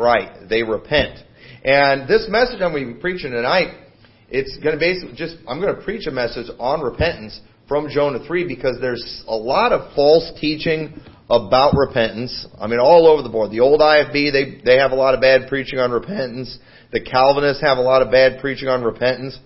right. They repent. And this message I'm going to be preaching tonight, it's going to basically just, I'm going to preach a message on repentance from Jonah 3 because there's a lot of false teaching about repentance. I mean, all over the board. The old IFB, they, they have a lot of bad preaching on repentance. The Calvinists have a lot of bad preaching on repentance.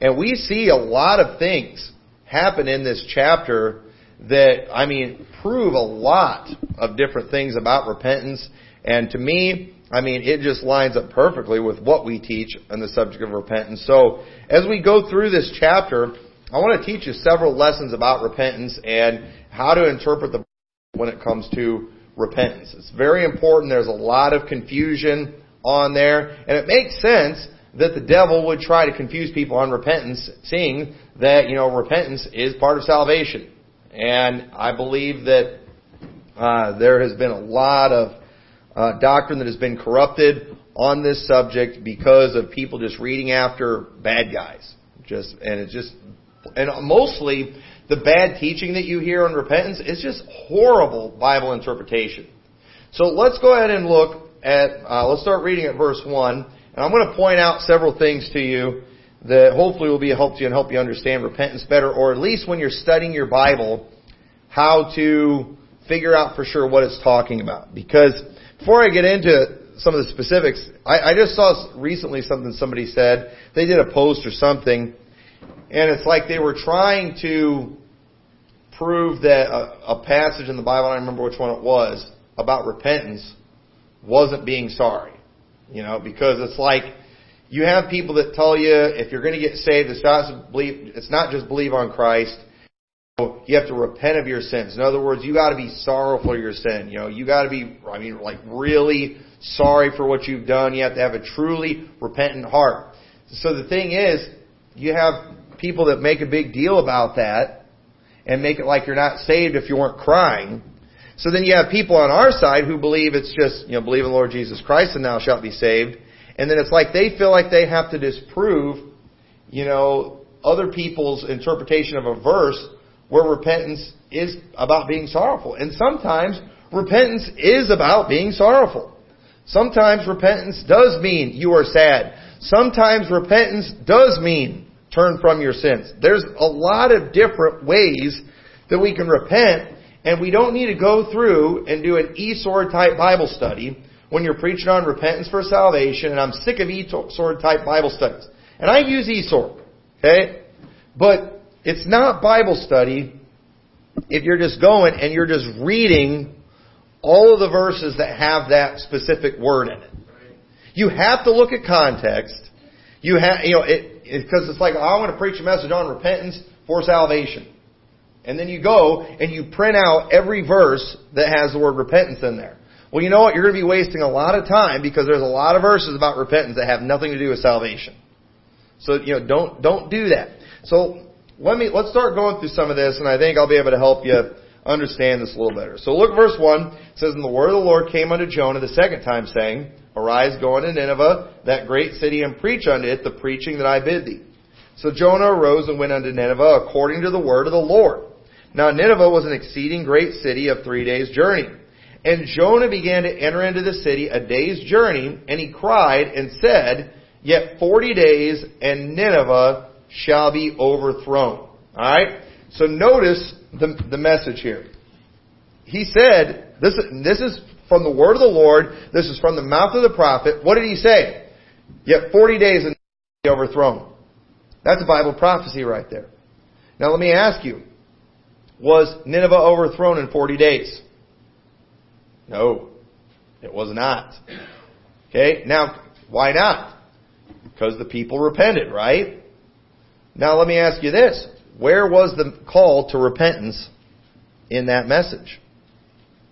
And we see a lot of things happen in this chapter that, I mean, prove a lot of different things about repentance. And to me, I mean, it just lines up perfectly with what we teach on the subject of repentance. So, as we go through this chapter, I want to teach you several lessons about repentance and how to interpret the when it comes to repentance. It's very important. There's a lot of confusion on there, and it makes sense that the devil would try to confuse people on repentance, seeing that, you know, repentance is part of salvation. And I believe that uh, there has been a lot of uh, doctrine that has been corrupted on this subject because of people just reading after bad guys. Just and it's just and mostly the bad teaching that you hear on repentance is just horrible Bible interpretation. So let's go ahead and look at uh, let's start reading at verse one, and I'm going to point out several things to you that hopefully will be a help to you and help you understand repentance better, or at least when you're studying your Bible, how to figure out for sure what it's talking about. Because before I get into some of the specifics, I, I just saw recently something somebody said. They did a post or something, and it's like they were trying to prove that a, a passage in the Bible, I don't remember which one it was, about repentance wasn't being sorry. You know, because it's like you have people that tell you if you're going to get saved, it's not believe, it's not just believe on Christ. You have to repent of your sins. In other words, you got to be sorrowful for your sin. You know, you got to be, I mean, like really sorry for what you've done. You have to have a truly repentant heart. So the thing is, you have people that make a big deal about that and make it like you're not saved if you weren't crying. So then you have people on our side who believe it's just, you know, believe in the Lord Jesus Christ and thou shalt be saved. And then it's like they feel like they have to disprove, you know, other people's interpretation of a verse where repentance is about being sorrowful. And sometimes repentance is about being sorrowful. Sometimes repentance does mean you are sad. Sometimes repentance does mean turn from your sins. There's a lot of different ways that we can repent, and we don't need to go through and do an e-sword type Bible study when you're preaching on repentance for salvation, and I'm sick of e-sword type Bible studies. And I use e-sword, okay? But it's not Bible study if you're just going and you're just reading all of the verses that have that specific word in it. You have to look at context. You have, you know, it, because it's like, I want to preach a message on repentance for salvation. And then you go and you print out every verse that has the word repentance in there. Well, you know what? You're going to be wasting a lot of time because there's a lot of verses about repentance that have nothing to do with salvation. So, you know, don't, don't do that. So, let me, let's start going through some of this and I think I'll be able to help you understand this a little better. So look verse 1. It says, And the word of the Lord came unto Jonah the second time saying, Arise, go unto Nineveh, that great city, and preach unto it the preaching that I bid thee. So Jonah arose and went unto Nineveh according to the word of the Lord. Now Nineveh was an exceeding great city of three days' journey. And Jonah began to enter into the city a day's journey, and he cried and said, Yet forty days, and Nineveh shall be overthrown. Alright? So notice the, the message here. He said, this, this is from the word of the Lord. This is from the mouth of the prophet. What did he say? Yet 40 days and be overthrown. That's a Bible prophecy right there. Now let me ask you, was Nineveh overthrown in 40 days? No, it was not. Okay, now, why not? Because the people repented, right? Now let me ask you this. Where was the call to repentance in that message?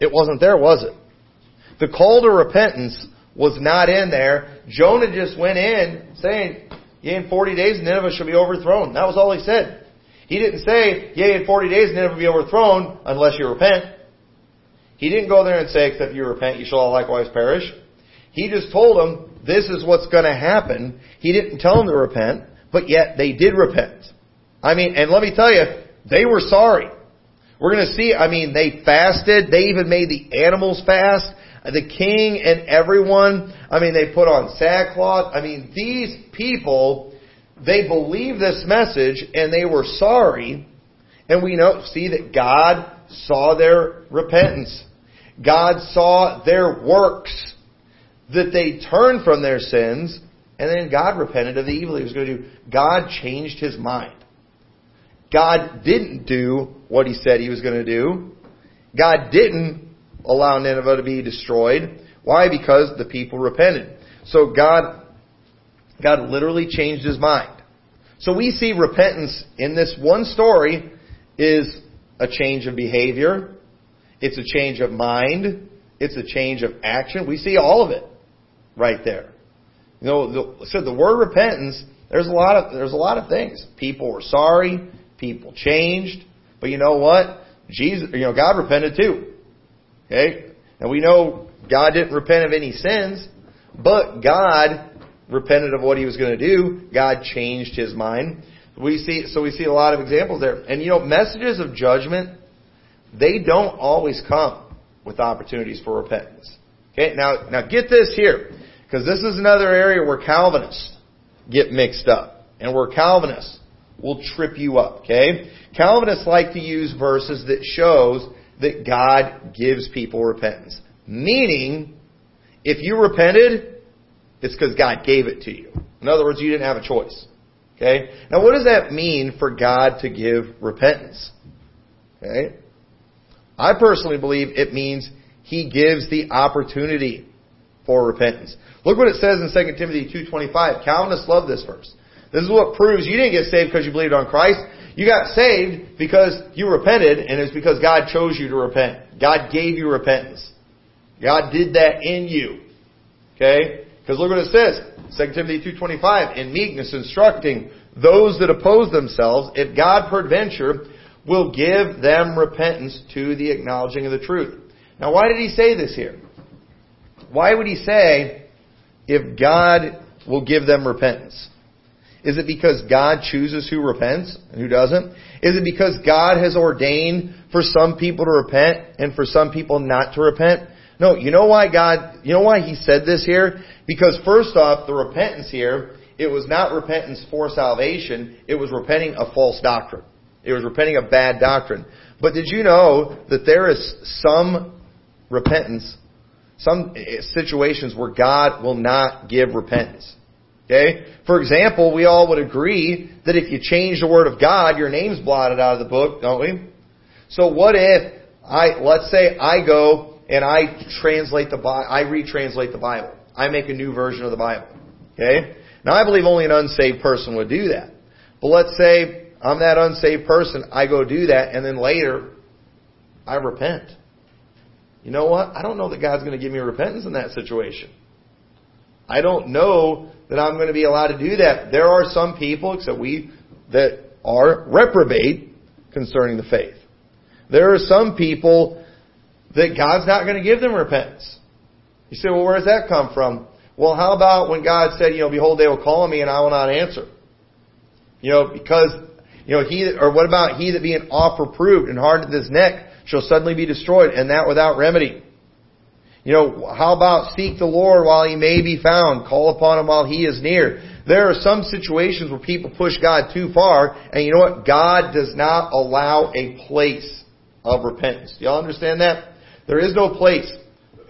It wasn't there, was it? The call to repentance was not in there. Jonah just went in saying, Yea, in 40 days Nineveh shall be overthrown. That was all he said. He didn't say, Yea, in 40 days Nineveh will be overthrown unless you repent. He didn't go there and say, Except you repent, you shall all likewise perish. He just told them, This is what's going to happen. He didn't tell them to repent, but yet they did repent. I mean, and let me tell you, they were sorry. We're going to see, I mean, they fasted. They even made the animals fast. the king and everyone, I mean, they put on sackcloth. I mean, these people, they believed this message and they were sorry. And we know, see that God saw their repentance. God saw their works. That they turned from their sins and then God repented of the evil he was going to do. God changed his mind. God didn't do what he said he was going to do. God didn't allow Nineveh to be destroyed. Why? Because the people repented. So God, God literally changed his mind. So we see repentance in this one story is a change of behavior. It's a change of mind. It's a change of action. We see all of it right there. You know, the, so the word repentance, there's a lot of there's a lot of things. People were sorry, people changed, but you know what? Jesus, you know, God repented too. Okay, and we know God didn't repent of any sins, but God repented of what He was going to do. God changed His mind. We see, so we see a lot of examples there. And you know, messages of judgment, they don't always come with opportunities for repentance. Okay, now, now get this here. Because this is another area where Calvinists get mixed up and where Calvinists will trip you up, okay? Calvinists like to use verses that shows that God gives people repentance. Meaning, if you repented, it's because God gave it to you. In other words, you didn't have a choice. Okay? Now what does that mean for God to give repentance? Okay? I personally believe it means He gives the opportunity for repentance. Look what it says in 2 Timothy 2.25. Calvinists love this verse. This is what proves you didn't get saved because you believed on Christ. You got saved because you repented, and it's because God chose you to repent. God gave you repentance. God did that in you. Okay? Because look what it says. 2 Timothy 2.25. In meekness instructing those that oppose themselves, if God peradventure will give them repentance to the acknowledging of the truth. Now why did he say this here? Why would he say, if God will give them repentance? Is it because God chooses who repents and who doesn't? Is it because God has ordained for some people to repent and for some people not to repent? No, you know why God, you know why He said this here? Because first off, the repentance here, it was not repentance for salvation, it was repenting of false doctrine. It was repenting of bad doctrine. But did you know that there is some repentance some eh, situations where God will not give repentance. Okay? For example, we all would agree that if you change the word of God, your name's blotted out of the book, don't we? So what if I, let's say I go and I translate the I retranslate the Bible. I make a new version of the Bible. Okay? Now I believe only an unsaved person would do that. But let's say I'm that unsaved person, I go do that, and then later I repent. You know what? I don't know that God's going to give me repentance in that situation. I don't know that I'm going to be allowed to do that. There are some people, except we, that are reprobate concerning the faith. There are some people that God's not going to give them repentance. You say, well, where does that come from? Well, how about when God said, you know, behold, they will call on me and I will not answer? You know, because, you know, he, or what about he that being oft reproved and hardened his neck shall suddenly be destroyed, and that without remedy. You know, how about seek the Lord while he may be found, call upon him while he is near. There are some situations where people push God too far, and you know what? God does not allow a place of repentance. Do y'all understand that? There is no place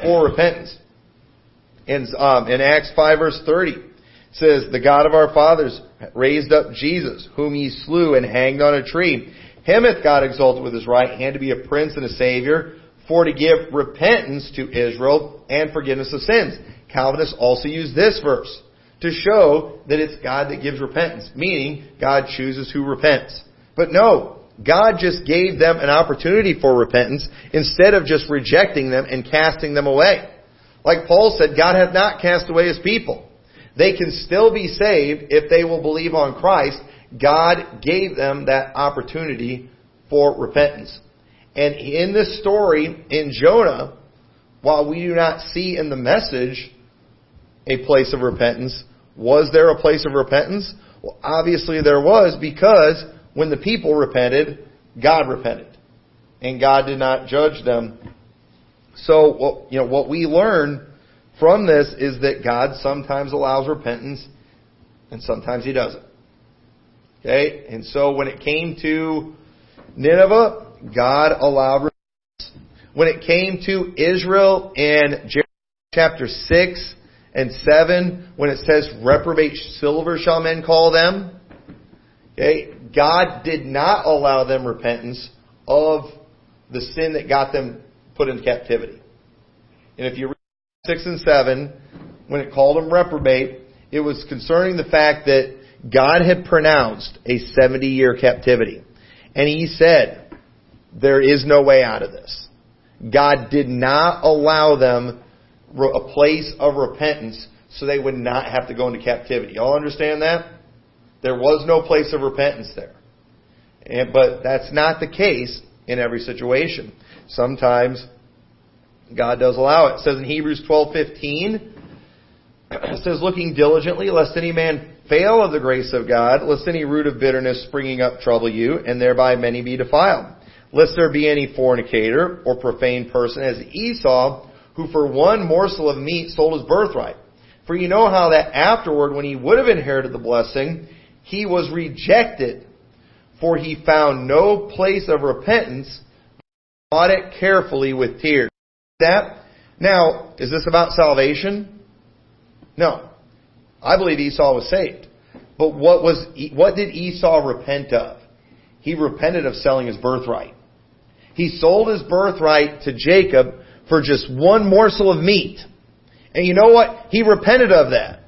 for repentance. In, um, in Acts 5 verse 30, it says, The God of our fathers raised up Jesus, whom he slew and hanged on a tree. Him hath God exalted with his right hand to be a prince and a savior, for to give repentance to Israel and forgiveness of sins. Calvinists also use this verse to show that it's God that gives repentance, meaning God chooses who repents. But no, God just gave them an opportunity for repentance instead of just rejecting them and casting them away. Like Paul said, God hath not cast away his people. They can still be saved if they will believe on Christ God gave them that opportunity for repentance. And in this story, in Jonah, while we do not see in the message a place of repentance, was there a place of repentance? Well, obviously there was because when the people repented, God repented. And God did not judge them So, you know, what we learn from this is that God sometimes allows repentance and sometimes He doesn't. Okay? And so when it came to Nineveh, God allowed repentance. When it came to Israel in chapter 6 and 7, when it says, reprobate silver shall men call them, okay, God did not allow them repentance of the sin that got them put into captivity. And if you read 6 and 7, when it called them reprobate, it was concerning the fact that God had pronounced a 70 year captivity. And He said, there is no way out of this. God did not allow them a place of repentance so they would not have to go into captivity. Y'all understand that? There was no place of repentance there. And, but that's not the case in every situation. Sometimes God does allow it. It says in Hebrews 12:15 it says looking diligently lest any man fail of the grace of God, lest any root of bitterness springing up trouble you, and thereby many be defiled. Lest there be any fornicator or profane person as Esau, who for one morsel of meat sold his birthright. For you know how that afterward, when he would have inherited the blessing, he was rejected, for he found no place of repentance, bought it carefully with tears. That now, is this about salvation? No. I believe Esau was saved. But what was what did Esau repent of? He repented of selling his birthright. He sold his birthright to Jacob for just one morsel of meat. And you know what? He repented of that.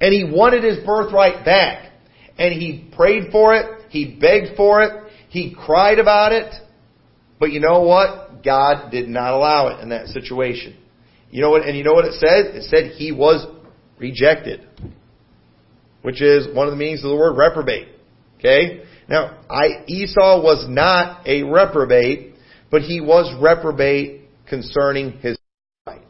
And he wanted his birthright back. And he prayed for it. He begged for it. He cried about it. But you know what? God did not allow it in that situation. You know what? And you know what it said? It said he was rejected, which is one of the meanings of the word reprobate. Okay? Now, I, Esau was not a reprobate, but he was reprobate concerning his right.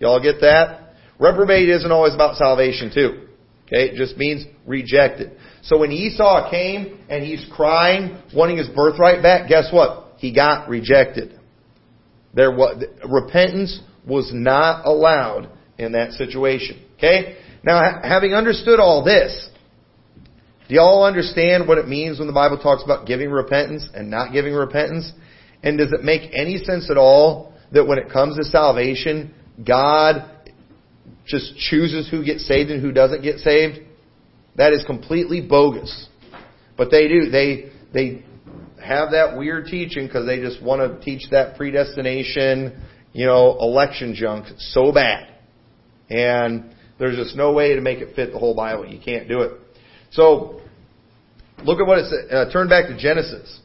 Y'all get that? Reprobate isn't always about salvation too. Okay? It just means rejected. So when Esau came and he's crying, wanting his birthright back, guess what? He got rejected. There was, repentance was not allowed in that situation. Okay? Now, having understood all this, do y'all understand what it means when the Bible talks about giving repentance and not giving repentance? And does it make any sense at all that when it comes to salvation, God just chooses who gets saved and who doesn't get saved? That is completely bogus. But they do. They, they have that weird teaching because they just want to teach that predestination, you know, election junk so bad. And there's just no way to make it fit the whole Bible. You can't do it. So, look at what it says. Uh, turn back to Genesis.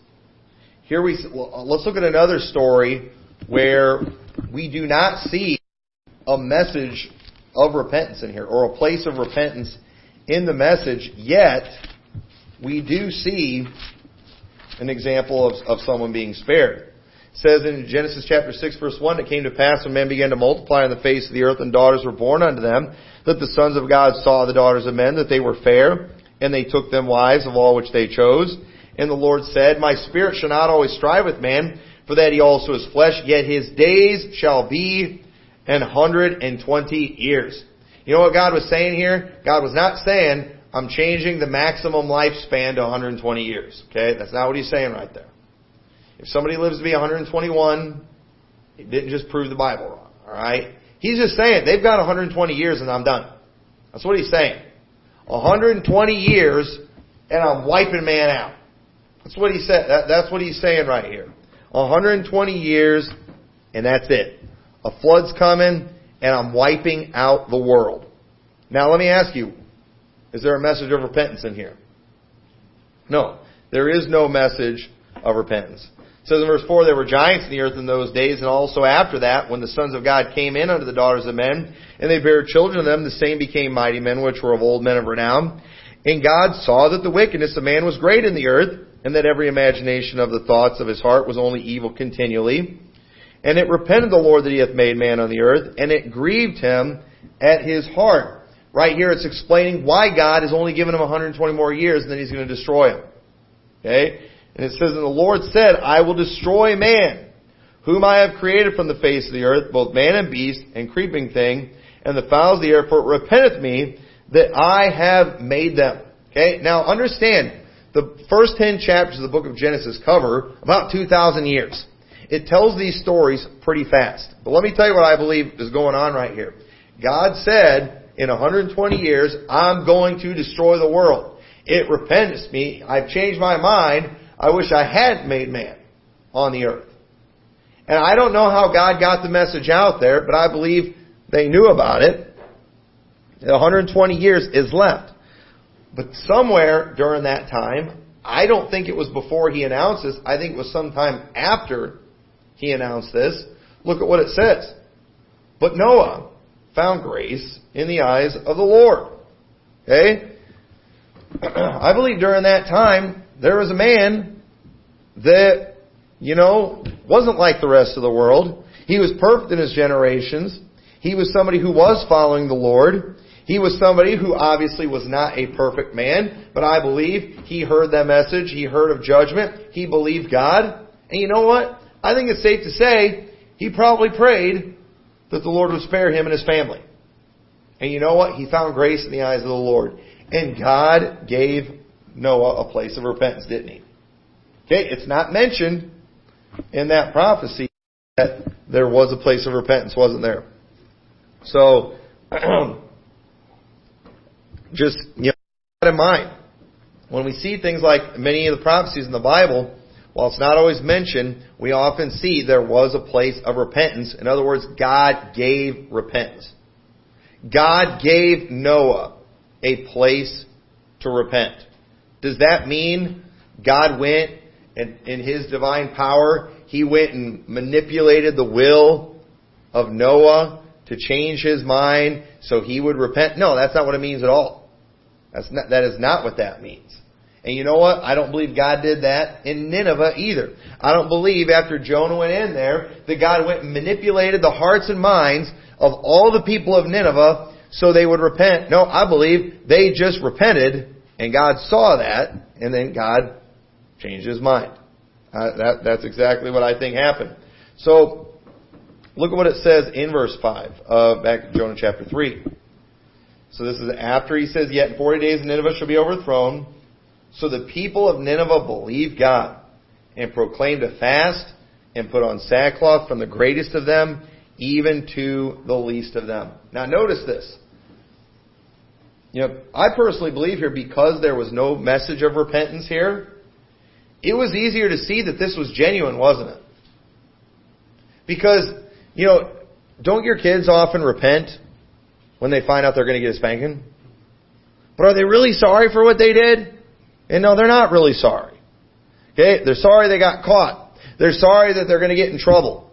Here we, let's look at another story where we do not see a message of repentance in here, or a place of repentance in the message, yet we do see an example of, of someone being spared It says in Genesis chapter 6 verse 1, it came to pass when men began to multiply on the face of the earth and daughters were born unto them, that the sons of God saw the daughters of men, that they were fair, and they took them wives of all which they chose. And the Lord said, My spirit shall not always strive with man, for that he also is flesh, yet his days shall be an hundred and twenty years. You know what God was saying here? God was not saying, I'm changing the maximum lifespan to 120 years. Okay? That's not what he's saying right there. If somebody lives to be 121, he didn't just prove the Bible wrong. Alright? He's just saying, they've got 120 years and I'm done. That's what he's saying. 120 years and I'm wiping man out. That's what he said. That, that's what he's saying right here. 120 years and that's it. A flood's coming and I'm wiping out the world. Now let me ask you, is there a message of repentance in here? No. There is no message of repentance says in verse 4, there were giants in the earth in those days, and also after that, when the sons of God came in unto the daughters of men, and they bare children of them, the same became mighty men, which were of old men of renown. And God saw that the wickedness of man was great in the earth, and that every imagination of the thoughts of his heart was only evil continually. And it repented the Lord that he hath made man on the earth, and it grieved him at his heart. Right here it's explaining why God has only given him 120 more years, and then he's going to destroy him. Okay? And it says, And the Lord said, I will destroy man, whom I have created from the face of the earth, both man and beast, and creeping thing, and the fowls of the air, for it repenteth me that I have made them. Okay? Now understand, the first ten chapters of the book of Genesis cover about 2,000 years. It tells these stories pretty fast. But let me tell you what I believe is going on right here. God said, in 120 years, I'm going to destroy the world. It repents me. I've changed my mind. I wish I had made man on the earth. And I don't know how God got the message out there, but I believe they knew about it. 120 years is left. But somewhere during that time, I don't think it was before he announced this. I think it was sometime after he announced this. Look at what it says. But Noah found grace in the eyes of the Lord. Okay? I believe during that time, there was a man that, you know, wasn't like the rest of the world. He was perfect in his generations. He was somebody who was following the Lord. He was somebody who obviously was not a perfect man, but I believe he heard that message. He heard of judgment. He believed God. And you know what? I think it's safe to say he probably prayed that the Lord would spare him and his family. And you know what? He found grace in the eyes of the Lord. And God gave Noah a place of repentance, didn't he? Okay, it's not mentioned in that prophecy that there was a place of repentance, wasn't there? So, just you know, that in mind. When we see things like many of the prophecies in the Bible, while it's not always mentioned, we often see there was a place of repentance. In other words, God gave repentance. God gave Noah a place to repent. Does that mean God went and in his divine power, he went and manipulated the will of Noah to change his mind so he would repent? No, that's not what it means at all. That's not, that is not what that means. And you know what? I don't believe God did that in Nineveh either. I don't believe after Jonah went in there that God went and manipulated the hearts and minds of all the people of Nineveh so they would repent. No, I believe they just repented and God saw that and then God changed his mind. Uh, that, that's exactly what I think happened. So, look at what it says in verse 5 of back in Jonah chapter 3. So this is after he says, Yet in 40 days Nineveh shall be overthrown. So the people of Nineveh believed God and proclaimed a fast and put on sackcloth from the greatest of them even to the least of them. Now notice this. You know, I personally believe here because there was no message of repentance here, it was easier to see that this was genuine, wasn't it? Because, you know, don't your kids often repent when they find out they're going to get a spanking? But are they really sorry for what they did? And no, they're not really sorry. Okay? They're sorry they got caught. They're sorry that they're going to get in trouble.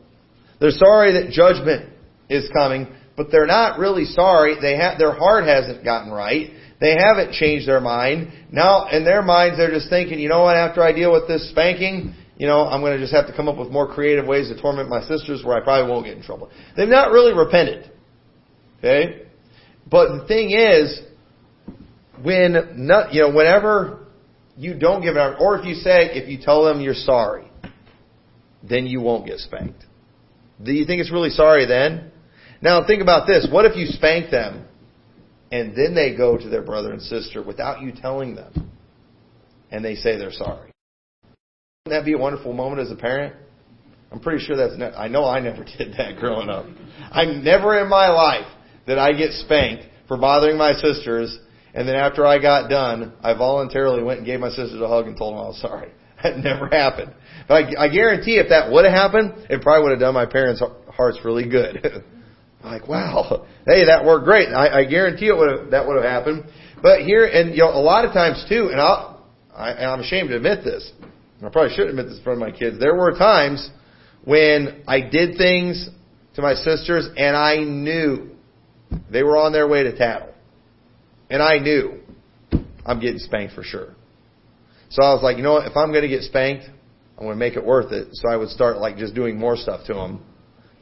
They're sorry that judgment is coming, but they're not really sorry. They ha- their heart hasn't gotten right. They haven't changed their mind. Now, in their minds, they're just thinking, you know what, after I deal with this spanking, you know, I'm going to just have to come up with more creative ways to torment my sisters where I probably won't get in trouble. They've not really repented. Okay? But the thing is, when not, you know, whenever you don't give it, up, or if you say, if you tell them you're sorry, then you won't get spanked. Do you think it's really sorry then? Now think about this. What if you spank them and then they go to their brother and sister without you telling them and they say they're sorry? Wouldn't that be a wonderful moment as a parent? I'm pretty sure that's, ne- I know I never did that growing up. I never in my life that I get spanked for bothering my sisters, and then after I got done, I voluntarily went and gave my sisters a hug and told them I was sorry. That never happened. But I, I guarantee if that would have happened, it probably would have done my parents' hearts really good. like, wow, hey, that worked great. I, I guarantee it would have, that would have happened. But here, and you know, a lot of times too, and I'll, I, I'm ashamed to admit this. I probably shouldn't admit this in front of my kids. There were times when I did things to my sisters and I knew they were on their way to tattle. And I knew I'm getting spanked for sure. So I was like, you know what? If I'm going to get spanked, I'm going to make it worth it. So I would start like just doing more stuff to them,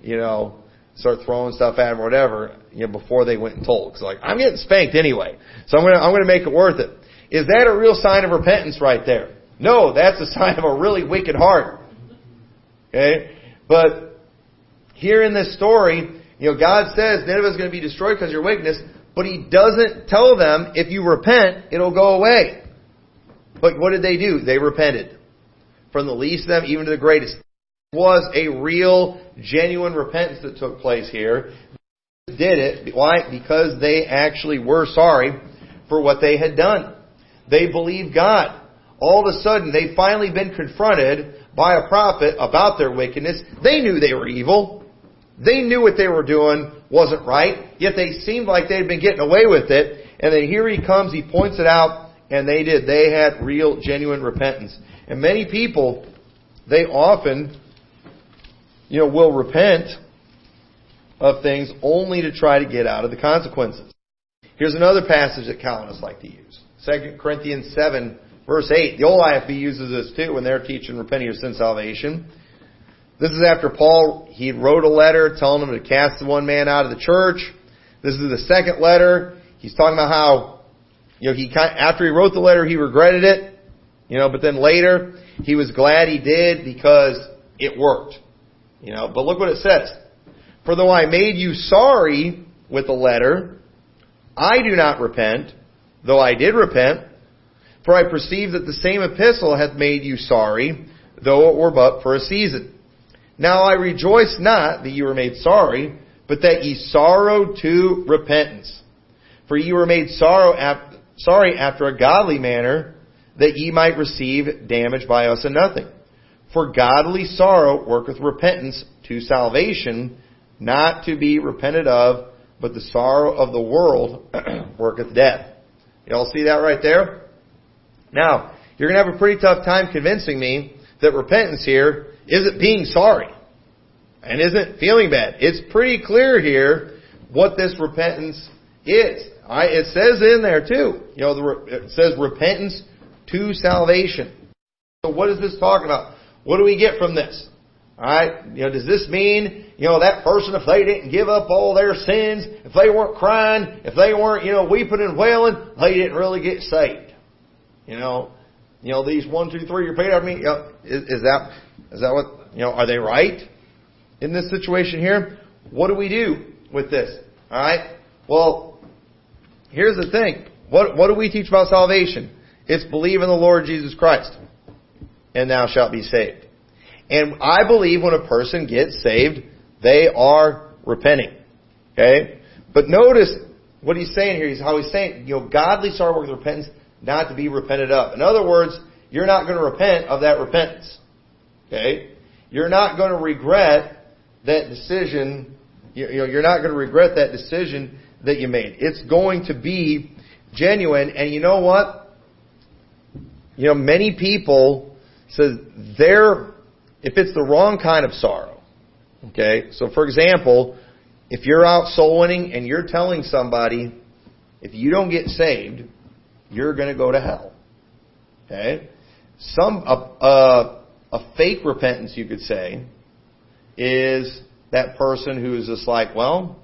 you know, start throwing stuff at them or whatever, you know, before they went and told. Because like I'm getting spanked anyway, so I'm to I'm to make it worth it. Is that a real sign of repentance right there? No, that's a sign of a really wicked heart. Okay, But here in this story, you know, God says Nineveh is going to be destroyed because of your wickedness, but He doesn't tell them if you repent, it'll go away. But what did they do? They repented. From the least of them even to the greatest. It was a real, genuine repentance that took place here. They did it. Why? Because they actually were sorry for what they had done. They believed God. All of a sudden, they'd finally been confronted by a prophet about their wickedness. They knew they were evil. They knew what they were doing wasn't right, yet they seemed like they'd been getting away with it. And then here he comes, he points it out, and they did. They had real, genuine repentance. And many people, they often, you know, will repent of things only to try to get out of the consequences. Here's another passage that Calvinists like to use. 2 Corinthians 7, verse 8. The old IFB uses this too when they're teaching repenting of sin salvation. This is after Paul, he wrote a letter telling them to cast the one man out of the church. This is the second letter. He's talking about how, you know, he after he wrote the letter, he regretted it, you know, but then later, he was glad he did because it worked. You know, but look what it says. For though I made you sorry with the letter, I do not repent, though I did repent, for I perceive that the same epistle hath made you sorry, though it were but for a season. Now I rejoice not that you were made sorry, but that ye sorrowed to repentance. For ye were made sorrow after, sorry after a godly manner, that ye might receive damage by us and nothing. For godly sorrow worketh repentance to salvation, not to be repented of, but the sorrow of the world worketh death. Y'all see that right there? Now, you're going to have a pretty tough time convincing me that repentance here isn't being sorry and isn't feeling bad. It's pretty clear here what this repentance is. Right? It says in there too. You know, the, it says repentance to salvation. So what is this talking about? What do we get from this? Alright? You know, does this mean, you know, that person, if they didn't give up all their sins, if they weren't crying, if they weren't, you know, weeping and wailing, they didn't really get saved? You know, you know, these one, two, three, you're paid out of me, you know, is, is that, is that what, you know, are they right in this situation here? What do we do with this? Alright? Well, here's the thing. What, what do we teach about salvation? It's believe in the Lord Jesus Christ, and thou shalt be saved. And I believe when a person gets saved, they are repenting. Okay? But notice what he's saying here. He's how he's saying, you know, godly sorrow with repentance, not to be repented of. In other words, you're not going to repent of that repentance. Okay? You're not going to regret that decision. You know, you're not going to regret that decision that you made. It's going to be genuine. And you know what? You know, many people says they're if it's the wrong kind of sorrow. Okay? So for example, if you're out soul winning and you're telling somebody, if you don't get saved, you're going to go to hell. Okay? Some, a, a, a fake repentance, you could say, is that person who's just like, well,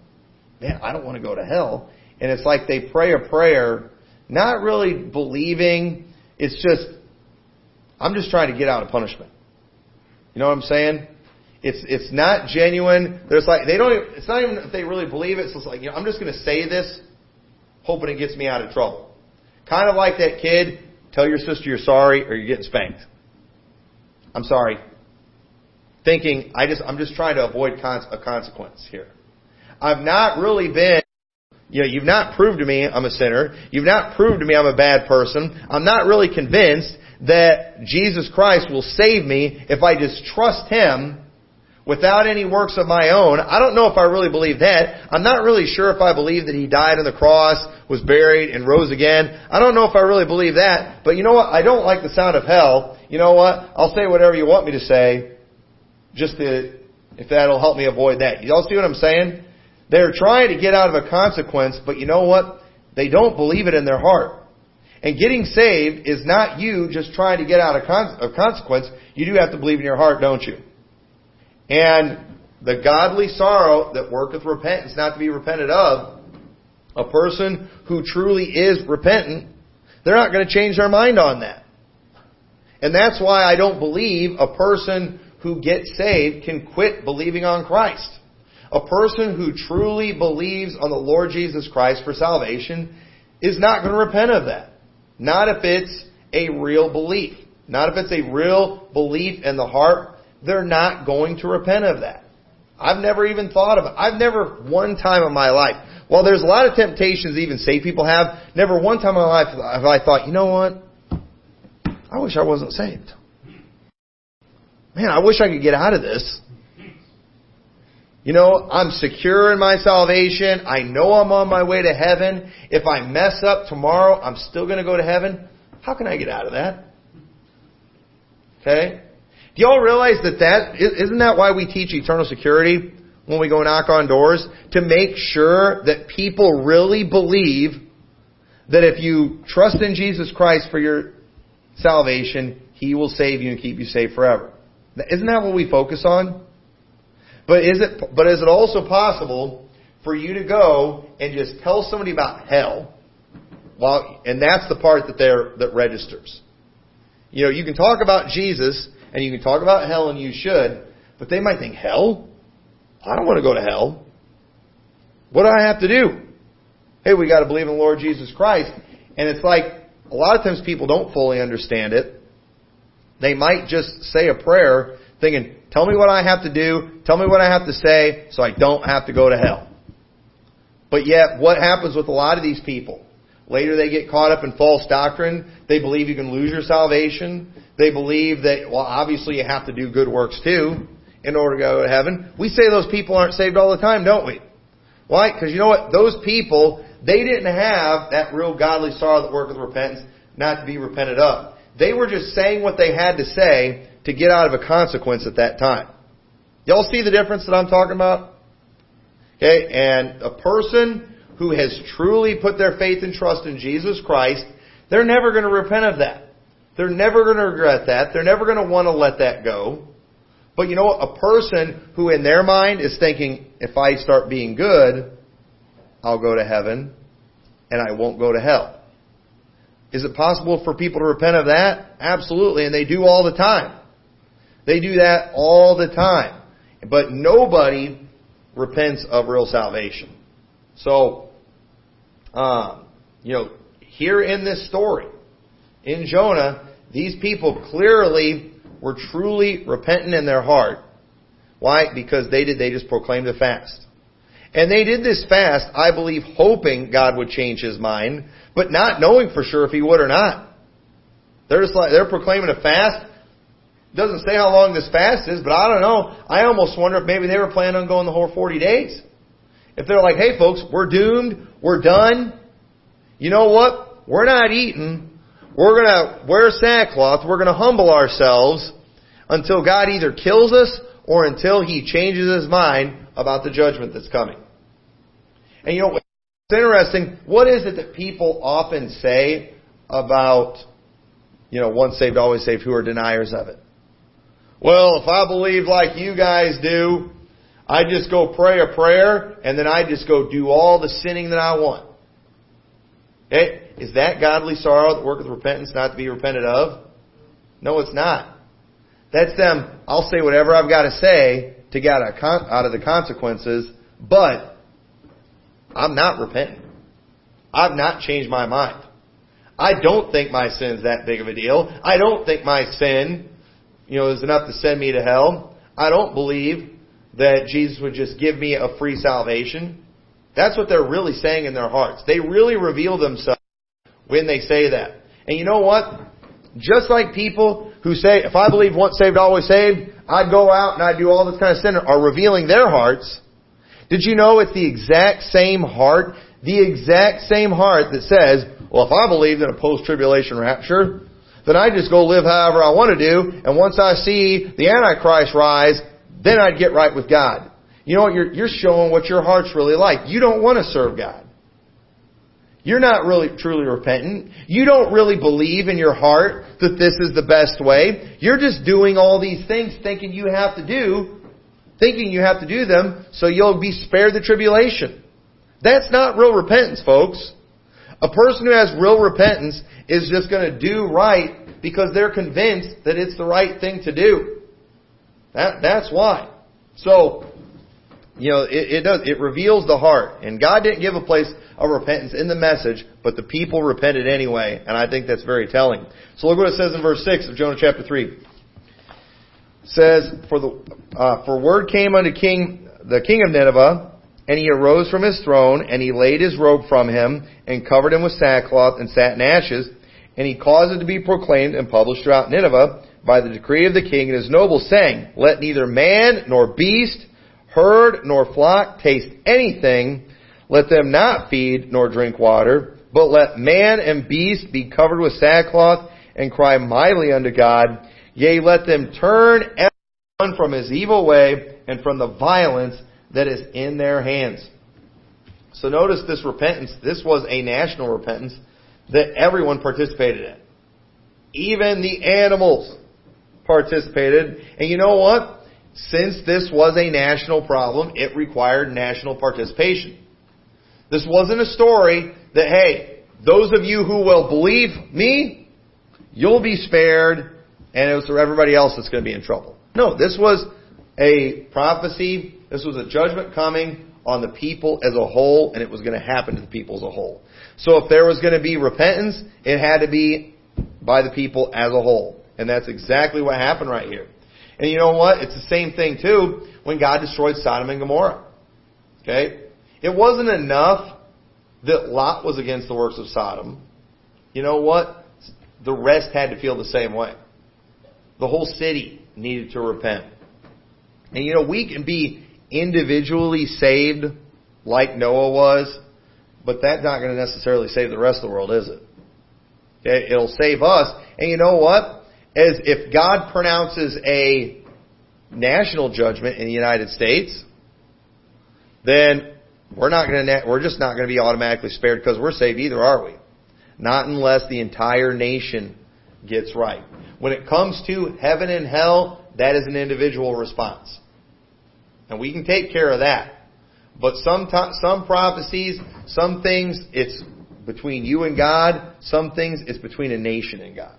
man, I don't want to go to hell. And it's like they pray a prayer, not really believing, it's just, I'm just trying to get out of punishment. You know what I'm saying? It's it's not genuine. There's like they don't. Even, it's not even if they really believe it. So it's like you know, I'm just going to say this, hoping it gets me out of trouble. Kind of like that kid. Tell your sister you're sorry, or you're getting spanked. I'm sorry. Thinking I just I'm just trying to avoid a consequence here. I've not really been. You know, you've not proved to me I'm a sinner. You've not proved to me I'm a bad person. I'm not really convinced that Jesus Christ will save me if I just trust Him without any works of my own. I don't know if I really believe that. I'm not really sure if I believe that He died on the cross, was buried, and rose again. I don't know if I really believe that. But you know what? I don't like the sound of hell. You know what? I'll say whatever you want me to say, just to, if that'll help me avoid that. You all see what I'm saying? They're trying to get out of a consequence, but you know what? They don't believe it in their heart. And getting saved is not you just trying to get out of, con- of consequence. You do have to believe in your heart, don't you? And the godly sorrow that worketh repentance, not to be repented of, a person who truly is repentant, they're not going to change their mind on that. And that's why I don't believe a person who gets saved can quit believing on Christ. A person who truly believes on the Lord Jesus Christ for salvation is not going to repent of that. Not if it's a real belief. Not if it's a real belief in the heart. They're not going to repent of that. I've never even thought of it. I've never one time in my life, while there's a lot of temptations even saved people have, never one time in my life have I thought, you know what? I wish I wasn't saved. Man, I wish I could get out of this. You know, I'm secure in my salvation. I know I'm on my way to heaven. If I mess up tomorrow, I'm still going to go to heaven. How can I get out of that? Okay? Do y'all realize that that, isn't that why we teach eternal security when we go knock on doors? To make sure that people really believe that if you trust in Jesus Christ for your salvation, He will save you and keep you safe forever. Isn't that what we focus on? But is it, but is it also possible for you to go and just tell somebody about hell? Well, and that's the part that there that registers. You know, you can talk about Jesus and you can talk about hell and you should, but they might think, hell? I don't want to go to hell. What do I have to do? Hey, we got to believe in the Lord Jesus Christ. And it's like, a lot of times people don't fully understand it. They might just say a prayer thinking, tell me what I have to do, tell me what I have to say, so I don't have to go to hell. But yet, what happens with a lot of these people? Later they get caught up in false doctrine. They believe you can lose your salvation. They believe that, well, obviously you have to do good works too in order to go to heaven. We say those people aren't saved all the time, don't we? Why? Because you know what? Those people, they didn't have that real godly sorrow that worketh repentance, not to be repented of. They were just saying what they had to say to get out of a consequence at that time. Y'all see the difference that I'm talking about? Okay, and a person who has truly put their faith and trust in Jesus Christ, they're never going to repent of that. They're never going to regret that. They're never going to want to let that go. But you know what? A person who in their mind is thinking, if I start being good, I'll go to heaven and I won't go to hell. Is it possible for people to repent of that? Absolutely, and they do all the time. They do that all the time. But nobody repents of real salvation. So, um, you know, here in this story, in Jonah, these people clearly were truly repentant in their heart. Why? Because they did, they just proclaimed a fast. And they did this fast, I believe, hoping God would change his mind, but not knowing for sure if he would or not. They're just like, they're proclaiming a fast. Doesn't say how long this fast is, but I don't know. I almost wonder if maybe they were planning on going the whole 40 days. If they're like, hey folks, we're doomed, we're done. You know what? We're not eating. We're gonna wear sackcloth. We're gonna humble ourselves until God either kills us or until He changes His mind about the judgment that's coming. And you know, it's interesting. What is it that people often say about, you know, once saved, always saved, who are deniers of it? Well, if I believe like you guys do, I just go pray a prayer and then I just go do all the sinning that I want. Okay? Is that godly sorrow that worketh repentance not to be repented of? No, it's not. That's them, I'll say whatever I've got to say to get out of the consequences, but I'm not repenting. I've not changed my mind. I don't think my sin's that big of a deal. I don't think my sin, you know, is enough to send me to hell. I don't believe that Jesus would just give me a free salvation. That's what they're really saying in their hearts. They really reveal themselves when they say that. And you know what? Just like people who say, if I believe once saved, always saved, I'd go out and I'd do all this kind of sin, are revealing their hearts. Did you know it's the exact same heart, the exact same heart that says, well, if I believed in a post-tribulation rapture, then I'd just go live however I want to do, and once I see the Antichrist rise, then I'd get right with God. You know what? You're, you're showing what your heart's really like. You don't want to serve God. You're not really truly repentant. You don't really believe in your heart that this is the best way. You're just doing all these things thinking you have to do, thinking you have to do them so you'll be spared the tribulation. That's not real repentance, folks. A person who has real repentance is just going to do right because they're convinced that it's the right thing to do. That, that's why. So, you know, it, it does, it reveals the heart. And God didn't give a place of repentance in the message, but the people repented anyway, and I think that's very telling. So look what it says in verse 6 of Jonah chapter 3. It says, For the, uh, for word came unto King, the king of Nineveh, and he arose from his throne, and he laid his robe from him, and covered him with sackcloth and sat in ashes, and he caused it to be proclaimed and published throughout Nineveh by the decree of the king. And his nobles, saying, Let neither man nor beast, herd nor flock taste anything, let them not feed nor drink water, but let man and beast be covered with sackcloth and cry mightily unto God. Yea, let them turn everyone from his evil way and from the violence that is in their hands. So notice this repentance. This was a national repentance that everyone participated in. Even the animals participated. And you know what? Since this was a national problem, it required national participation. This wasn't a story that, hey, those of you who will believe me, you'll be spared, and it was for everybody else that's going to be in trouble. No, this was a prophecy. This was a judgment coming on the people as a whole, and it was going to happen to the people as a whole. So if there was going to be repentance, it had to be by the people as a whole. And that's exactly what happened right here. And you know what? It's the same thing too when God destroyed Sodom and Gomorrah. Okay? It wasn't enough that Lot was against the works of Sodom. You know what? The rest had to feel the same way. The whole city needed to repent. And you know, we can be individually saved like Noah was, but that's not going to necessarily save the rest of the world, is it? It'll save us. And you know what? As if God pronounces a national judgment in the United States, then we're not going to, we're just not going to be automatically spared because we're saved either, are we? Not unless the entire nation gets right. When it comes to heaven and hell, that is an individual response. And we can take care of that. But some, some prophecies, some things, it's between you and God. Some things, it's between a nation and God.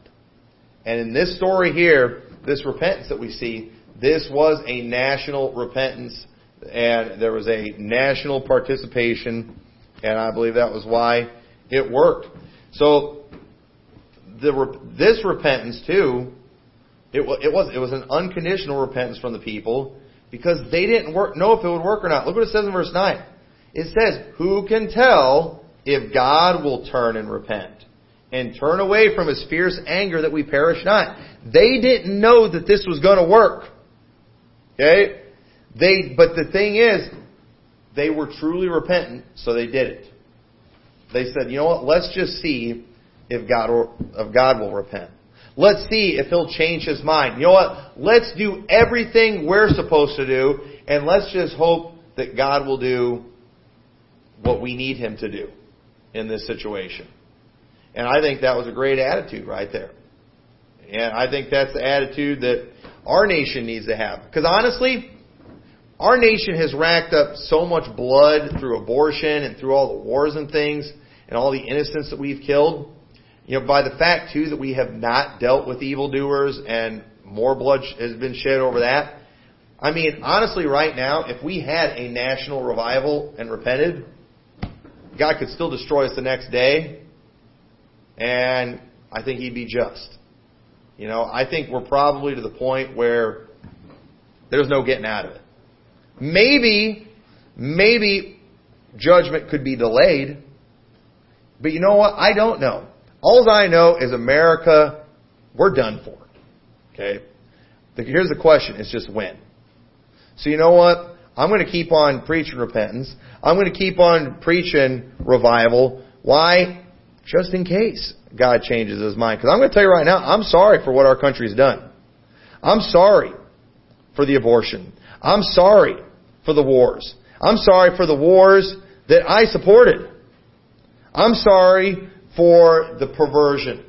And in this story here, this repentance that we see, this was a national repentance and there was a national participation, and I believe that was why it worked. So the, this repentance too, it, it was it was an unconditional repentance from the people because they didn't work, know if it would work or not. Look what it says in verse nine. It says, "Who can tell if God will turn and repent?" and turn away from his fierce anger that we perish not. They didn't know that this was going to work. Okay? They, but the thing is, they were truly repentant, so they did it. They said, you know what, let's just see if God, or, if God will repent. Let's see if He'll change His mind. You know what? Let's do everything we're supposed to do, and let's just hope that God will do what we need Him to do in this situation. And I think that was a great attitude right there. And I think that's the attitude that our nation needs to have. Because honestly, our nation has racked up so much blood through abortion and through all the wars and things and all the innocents that we've killed. You know, by the fact too that we have not dealt with evildoers and more blood has been shed over that. I mean, honestly, right now, if we had a national revival and repented, God could still destroy us the next day, and I think He'd be just. You know, I think we're probably to the point where there's no getting out of it. Maybe, maybe judgment could be delayed. But you know what? I don't know. All I know is America, we're done for. Okay? Here's the question. It's just when. So you know what? I'm going to keep on preaching repentance. I'm going to keep on preaching revival. Why? Just in case God changes his mind. Because I'm going to tell you right now, I'm sorry for what our country's done. I'm sorry for the abortion. I'm sorry for the wars. I'm sorry for the wars that I supported. I'm sorry for the perversion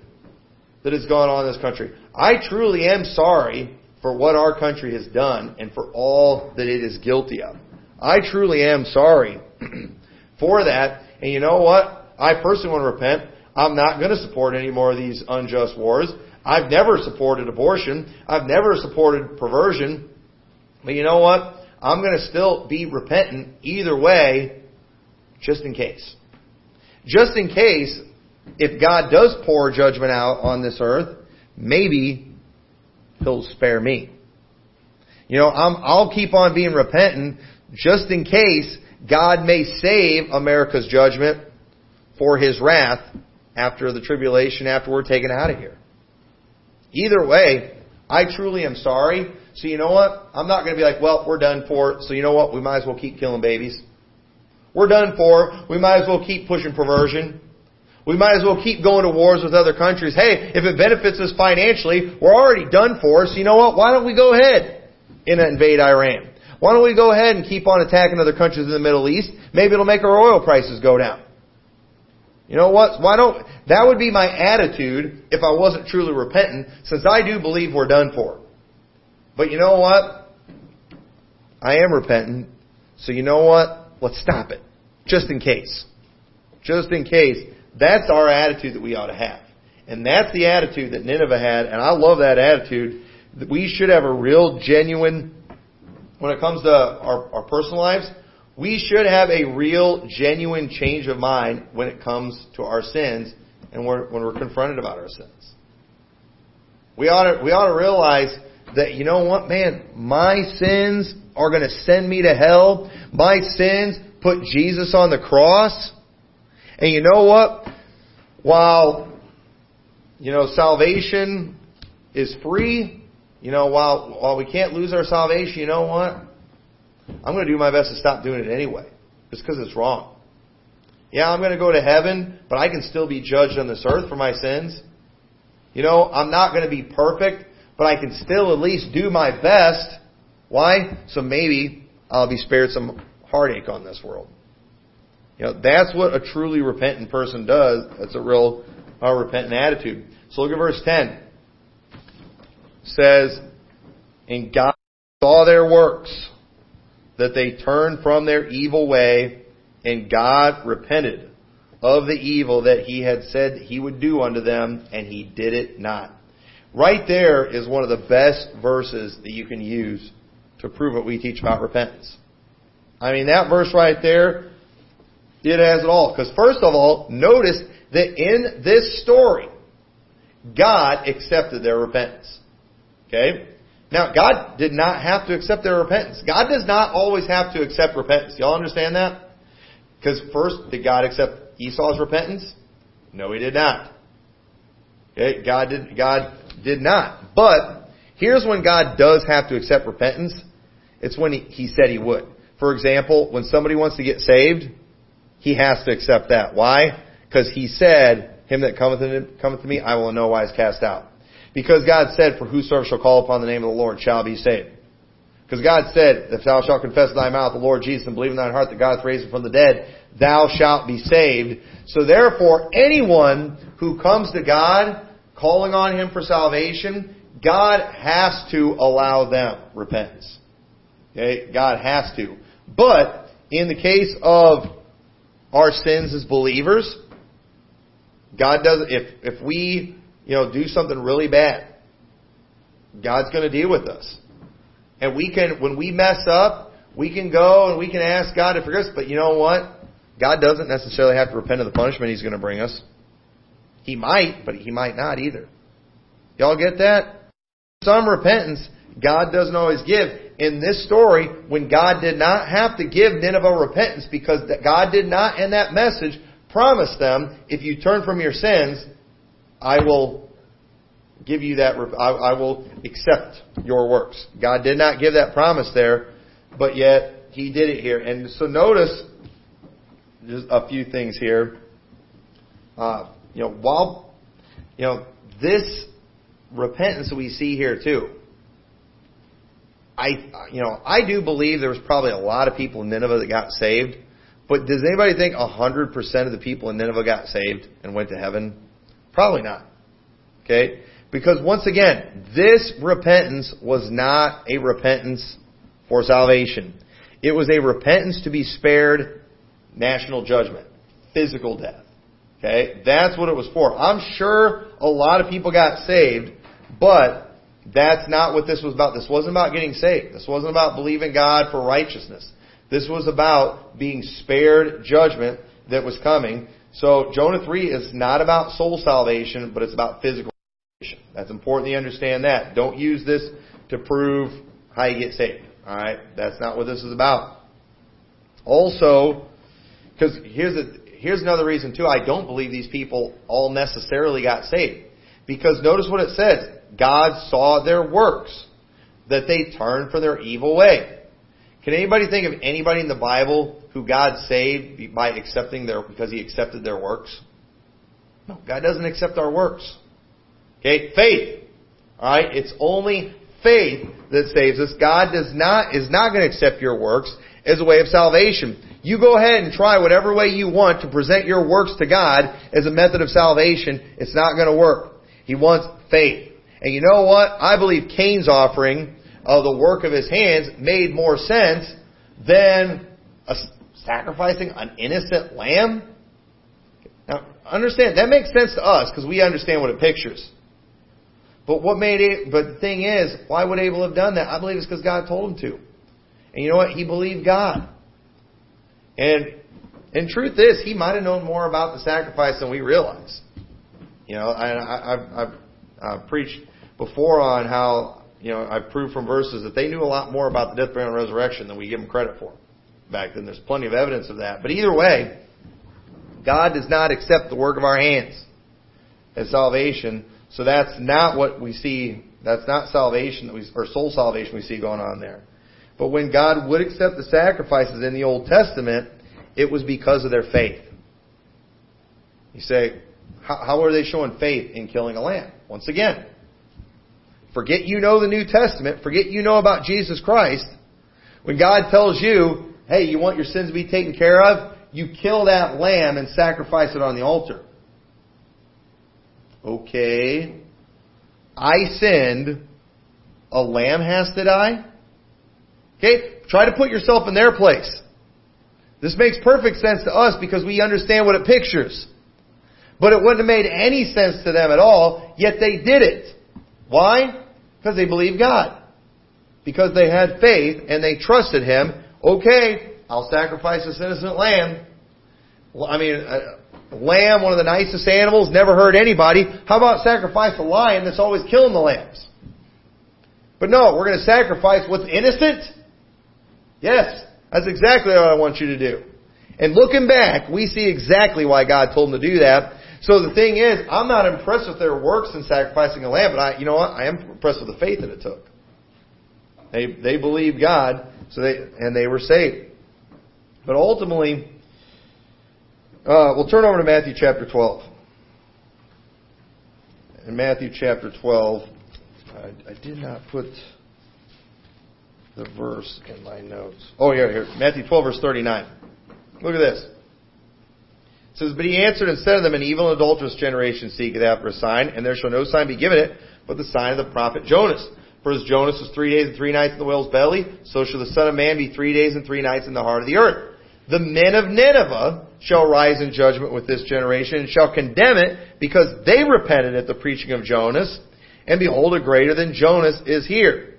that has gone on in this country. I truly am sorry for what our country has done and for all that it is guilty of. I truly am sorry for that. And you know what? I personally want to repent. I'm not going to support any more of these unjust wars. I've never supported abortion. I've never supported perversion. But you know what? I'm going to still be repentant either way, just in case. Just in case, if God does pour judgment out on this earth, maybe He'll spare me. You know, I'm, I'll keep on being repentant just in case God may save America's judgment for His wrath after the tribulation, after we're taken out of here. Either way, I truly am sorry. So you know what? I'm not going to be like, well, we're done for. So you know what? We might as well keep killing babies. We're done for. We might as well keep pushing perversion. We might as well keep going to wars with other countries. Hey, if it benefits us financially, we're already done for. So you know what? Why don't we go ahead and invade Iran? Why don't we go ahead and keep on attacking other countries in the Middle East? Maybe it'll make our oil prices go down. You know what? Why don't, that would be my attitude if I wasn't truly repentant, since I do believe we're done for. But you know what? I am repentant, so you know what? Let's stop it. Just in case. Just in case. That's our attitude that we ought to have. And that's the attitude that Nineveh had, and I love that attitude. We should have a real genuine, when it comes to our, our personal lives, we should have a real genuine change of mind when it comes to our sins and when we're confronted about our sins. We ought to, we ought to realize that, you know what, man, my sins are going to send me to hell. My sins put Jesus on the cross. And you know what? While, you know, salvation is free, you know, while, while we can't lose our salvation, you know what? I'm going to do my best to stop doing it anyway. Just because it's wrong. Yeah, I'm going to go to heaven, but I can still be judged on this earth for my sins. You know, I'm not going to be perfect, but I can still at least do my best. Why? So maybe I'll be spared some heartache on this world. You know, that's what a truly repentant person does. That's a real a repentant attitude. So look at verse 10. It says, And God saw their works, that they turned from their evil way, and God repented of the evil that he had said he would do unto them, and he did it not. Right there is one of the best verses that you can use to prove what we teach about repentance. I mean, that verse right there, it has it all. Because first of all, notice that in this story, God accepted their repentance. Okay? Now, God did not have to accept their repentance. God does not always have to accept repentance. Y'all understand that? Because first, did God accept Esau's repentance? No, he did not. Okay? God did, God did not. But here's when God does have to accept repentance. It's when he, he said he would. For example, when somebody wants to get saved, he has to accept that. Why? Because he said, Him that cometh to, me, I will in no wise cast out. Because God said, For whosoever shall call upon the name of the Lord shall be saved. Because God said, If thou shalt confess in thy mouth the Lord Jesus and believe in thine heart that God hath raised him from the dead, thou shalt be saved. So therefore, anyone who comes to God calling on Him for salvation, God has to allow them repentance. Okay? God has to. But in the case of our sins as believers, God does if if we, you know, do something really bad, God's going to deal with us. And we can when we mess up, we can go and we can ask God to forgive us, but you know what? God doesn't necessarily have to repent of the punishment he's going to bring us. He might, but he might not either. Y'all get that? Some repentance God doesn't always give. In this story, when God did not have to give Nineveh repentance because God did not in that message promise them, if you turn from your sins, I will give you that, I will accept your works. God did not give that promise there, but yet He did it here. And so notice just a few things here. Uh, you know, while, you know, this repentance we see here too. I, you know, I do believe there was probably a lot of people in Nineveh that got saved. But does anybody think 100% of the people in Nineveh got saved and went to heaven? Probably not. Okay? Because once again, this repentance was not a repentance for salvation. It was a repentance to be spared national judgment, physical death. Okay? That's what it was for. I'm sure a lot of people got saved, but That's not what this was about. This wasn't about getting saved. This wasn't about believing God for righteousness. This was about being spared judgment that was coming. So Jonah 3 is not about soul salvation, but it's about physical salvation. That's important you understand that. Don't use this to prove how you get saved. Alright? That's not what this is about. Also, because here's here's another reason too, I don't believe these people all necessarily got saved. Because notice what it says. God saw their works, that they turned from their evil way. Can anybody think of anybody in the Bible who God saved by accepting their, because He accepted their works? No, God doesn't accept our works. Okay, faith. Alright, it's only faith that saves us. God does not, is not going to accept your works as a way of salvation. You go ahead and try whatever way you want to present your works to God as a method of salvation. It's not going to work. He wants faith. And you know what? I believe Cain's offering of the work of his hands made more sense than a, sacrificing an innocent lamb. Now, understand, that makes sense to us because we understand what it pictures. But what made it, but the thing is, why would Abel have done that? I believe it's because God told him to. And you know what? He believed God. And, and truth is, he might have known more about the sacrifice than we realize. You know, I, I, I've, I've, I've preached before on how, you know, I've proved from verses that they knew a lot more about the death, burial, and resurrection than we give them credit for. Back then, there's plenty of evidence of that. But either way, God does not accept the work of our hands as salvation. So that's not what we see. That's not salvation that we, or soul salvation we see going on there. But when God would accept the sacrifices in the Old Testament, it was because of their faith. You say, how, how are they showing faith in killing a lamb? Once again, forget you know the New Testament, forget you know about Jesus Christ. When God tells you, hey, you want your sins to be taken care of, you kill that lamb and sacrifice it on the altar. Okay. I sinned. A lamb has to die? Okay? Try to put yourself in their place. This makes perfect sense to us because we understand what it pictures. But it wouldn't have made any sense to them at all, yet they did it. Why? Because they believed God. Because they had faith and they trusted Him. Okay, I'll sacrifice this innocent lamb. I mean, a lamb, one of the nicest animals, never hurt anybody. How about sacrifice a lion that's always killing the lambs? But no, we're going to sacrifice what's innocent? Yes, that's exactly what I want you to do. And looking back, we see exactly why God told them to do that. So the thing is, I'm not impressed with their works in sacrificing a lamb, but I, you know what? I am impressed with the faith that it took. They, they believed God, so they, and they were saved. But ultimately, uh, we'll turn over to Matthew chapter 12. In Matthew chapter 12, I, I did not put the verse in my notes. Oh, yeah, here. Matthew 12, verse 39. Look at this. It says, But he answered and said to them, An evil and adulterous generation seeketh after a sign, and there shall no sign be given it, but the sign of the prophet Jonas. For as Jonas was three days and three nights in the whale's belly, so shall the Son of Man be three days and three nights in the heart of the earth. The men of Nineveh shall rise in judgment with this generation, and shall condemn it, because they repented at the preaching of Jonas, and behold, a greater than Jonas is here.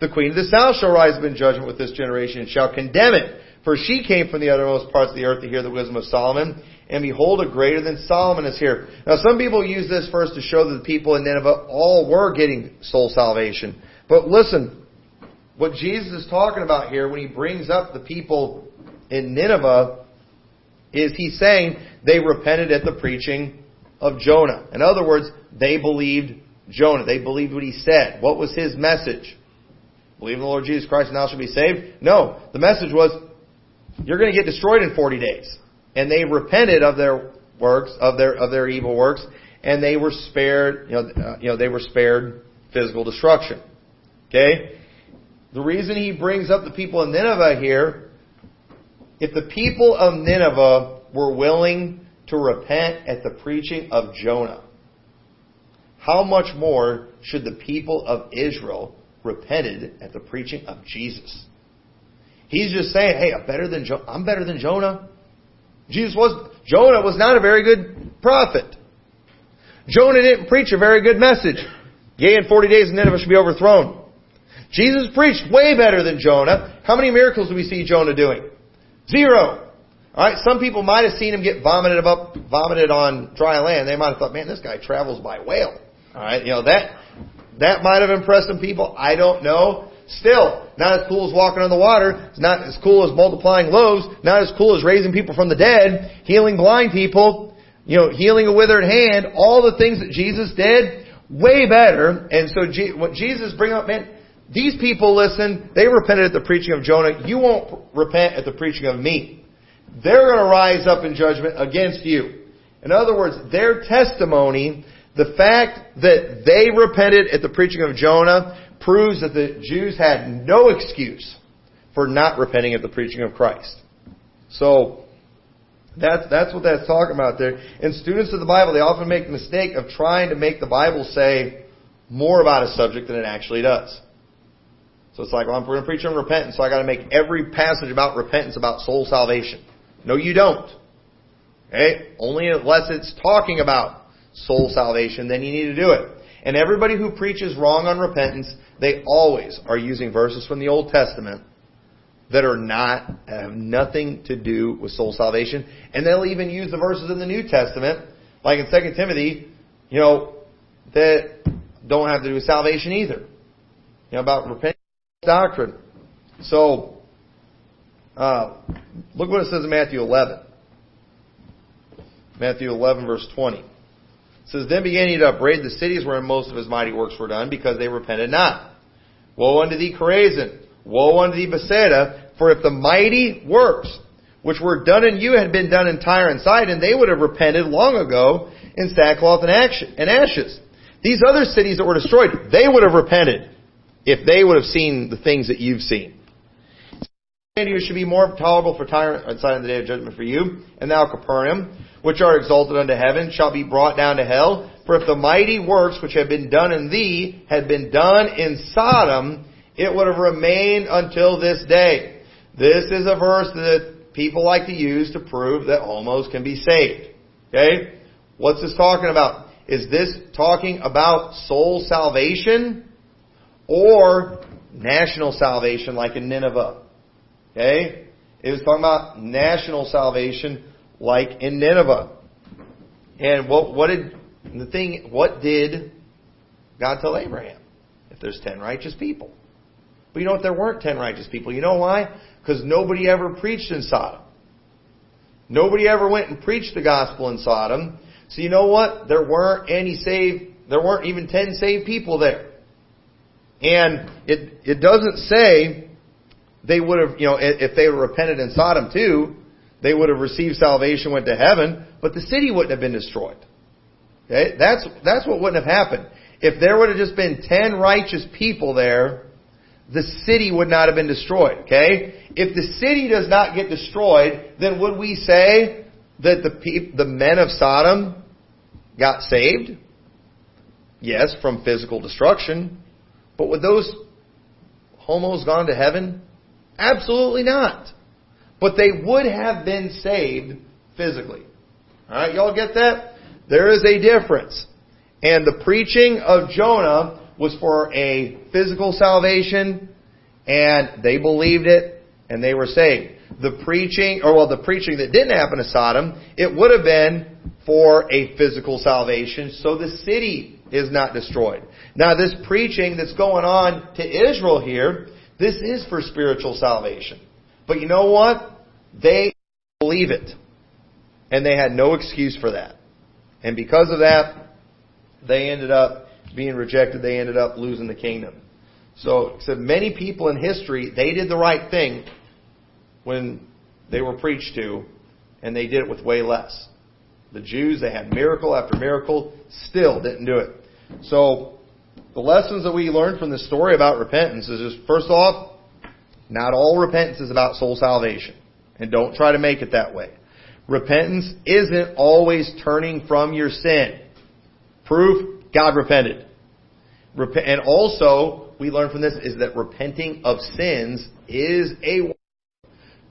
The queen of the south shall rise up in judgment with this generation and shall condemn it. For she came from the uttermost parts of the earth to hear the wisdom of Solomon. And behold, a greater than Solomon is here. Now some people use this verse to show that the people in Nineveh all were getting soul salvation. But listen, what Jesus is talking about here when he brings up the people in Nineveh is he's saying they repented at the preaching of Jonah. In other words, they believed Jonah. They believed what he said. What was his message? Believe in the Lord Jesus Christ and thou shalt be saved? No. The message was, you're going to get destroyed in 40 days. And they repented of their works, of their, of their evil works, and they were spared, you know, uh, you know, they were spared physical destruction. Okay? The reason he brings up the people of Nineveh here, if the people of Nineveh were willing to repent at the preaching of Jonah, how much more should the people of Israel repented at the preaching of Jesus. He's just saying, hey, I'm better than jo- I'm better than Jonah. Jesus was Jonah was not a very good prophet. Jonah didn't preach a very good message. Yea, in 40 days and Nineveh should be overthrown. Jesus preached way better than Jonah. How many miracles do we see Jonah doing? Zero. Alright, some people might have seen him get vomited up, vomited on dry land. They might have thought, man, this guy travels by whale. Alright, you know, that, that might have impressed some people. I don't know. Still, not as cool as walking on the water. It's not as cool as multiplying loaves. Not as cool as raising people from the dead, healing blind people, you know, healing a withered hand. All the things that Jesus did, way better. And so, what Jesus bring up, man, these people listen. They repented at the preaching of Jonah. You won't repent at the preaching of me. They're going to rise up in judgment against you. In other words, their testimony, the fact that they repented at the preaching of Jonah proves that the Jews had no excuse for not repenting at the preaching of Christ. So, that's, that's what that's talking about there. And students of the Bible, they often make the mistake of trying to make the Bible say more about a subject than it actually does. So it's like, well, we're going to preach on repentance, so I got to make every passage about repentance about soul salvation. No, you don't. Okay? Only unless it's talking about soul salvation, then you need to do it. And everybody who preaches wrong on repentance, they always are using verses from the Old Testament that are not, have nothing to do with soul salvation. And they'll even use the verses in the New Testament, like in 2 Timothy, you know, that don't have to do with salvation either. You know, about repentance doctrine. So, uh, look what it says in Matthew 11. Matthew 11 verse 20. It says, Then began he to upbraid the cities wherein most of his mighty works were done, because they repented not. Woe unto thee, Chorazin! Woe unto thee, Bethsaida! For if the mighty works which were done in you had been done in Tyre and Sidon, they would have repented long ago in sackcloth and ashes. These other cities that were destroyed, they would have repented if they would have seen the things that you've seen. You should be more tolerable for Tyre and Sidon in the day of judgment for you, and thou Capernaum, which are exalted unto heaven, shall be brought down to hell. For if the mighty works which have been done in thee had been done in Sodom, it would have remained until this day. This is a verse that people like to use to prove that homos can be saved. Okay? What's this talking about? Is this talking about soul salvation or national salvation like in Nineveh? Okay? It was talking about national salvation like in Nineveh. And what, what did the thing, what did God tell Abraham? If there's ten righteous people. But you know what? There weren't ten righteous people. You know why? Because nobody ever preached in Sodom. Nobody ever went and preached the gospel in Sodom. So you know what? There weren't any saved, there weren't even ten saved people there. And it, it doesn't say they would have, you know, if they repented in Sodom too, they would have received salvation, went to heaven, but the city wouldn't have been destroyed. Okay? That's, that's what wouldn't have happened. If there would have just been ten righteous people there, the city would not have been destroyed. Okay? If the city does not get destroyed, then would we say that the peop- the men of Sodom got saved? Yes, from physical destruction. But would those homos gone to heaven? Absolutely not. But they would have been saved physically. Alright, y'all get that? There is a difference. And the preaching of Jonah was for a physical salvation, and they believed it, and they were saved. The preaching, or well, the preaching that didn't happen to Sodom, it would have been for a physical salvation, so the city is not destroyed. Now, this preaching that's going on to Israel here, this is for spiritual salvation. But you know what? They believe it. And they had no excuse for that. And because of that, they ended up being rejected. They ended up losing the kingdom. So, so many people in history, they did the right thing when they were preached to, and they did it with way less. The Jews, they had miracle after miracle, still didn't do it. So, the lessons that we learned from this story about repentance is just, first off, not all repentance is about soul salvation. And don't try to make it that way. Repentance isn't always turning from your sin. Proof, God repented. And also, we learn from this is that repenting of sins is a work.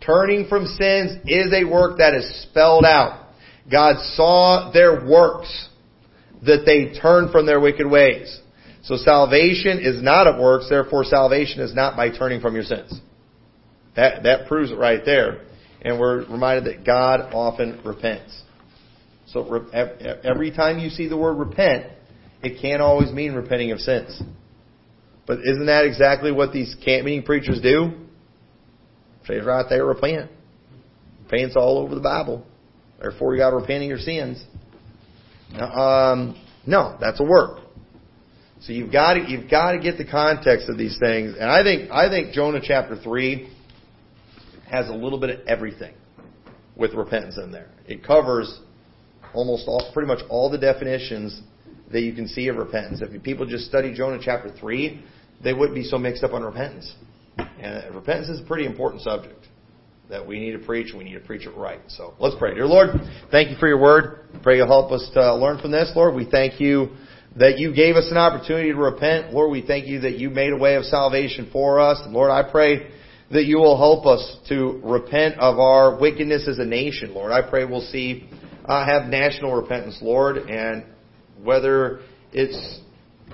Turning from sins is a work that is spelled out. God saw their works that they turned from their wicked ways. So salvation is not of works, therefore salvation is not by turning from your sins. That, that proves it right there. And we're reminded that God often repents. So every time you see the word repent, it can't always mean repenting of sins. But isn't that exactly what these camp meeting preachers do? Says right there, repent. Repent's all over the Bible. Therefore, you got to repent of your sins. Um, no, that's a work. So you've got to you've got to get the context of these things, and I think I think Jonah chapter three has a little bit of everything with repentance in there. It covers almost all, pretty much all the definitions that you can see of repentance. If people just study Jonah chapter 3, they wouldn't be so mixed up on repentance. And repentance is a pretty important subject that we need to preach, we need to preach it right. So let's pray. Dear Lord, thank you for your word. Pray you'll help us to learn from this, Lord. We thank you that you gave us an opportunity to repent. Lord, we thank you that you made a way of salvation for us. Lord, I pray that you will help us to repent of our wickedness as a nation, Lord. I pray we'll see, uh, have national repentance, Lord, and whether it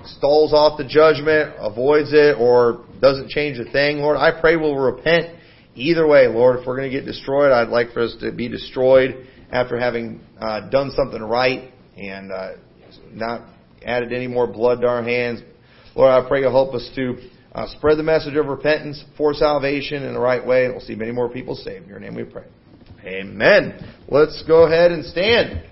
stalls off the judgment, avoids it, or doesn't change a thing, Lord, I pray we'll repent either way, Lord. If we're going to get destroyed, I'd like for us to be destroyed after having uh, done something right and uh, not added any more blood to our hands. Lord, I pray you'll help us to uh, spread the message of repentance for salvation in the right way, and we'll see many more people saved. In your name we pray. Amen. Let's go ahead and stand.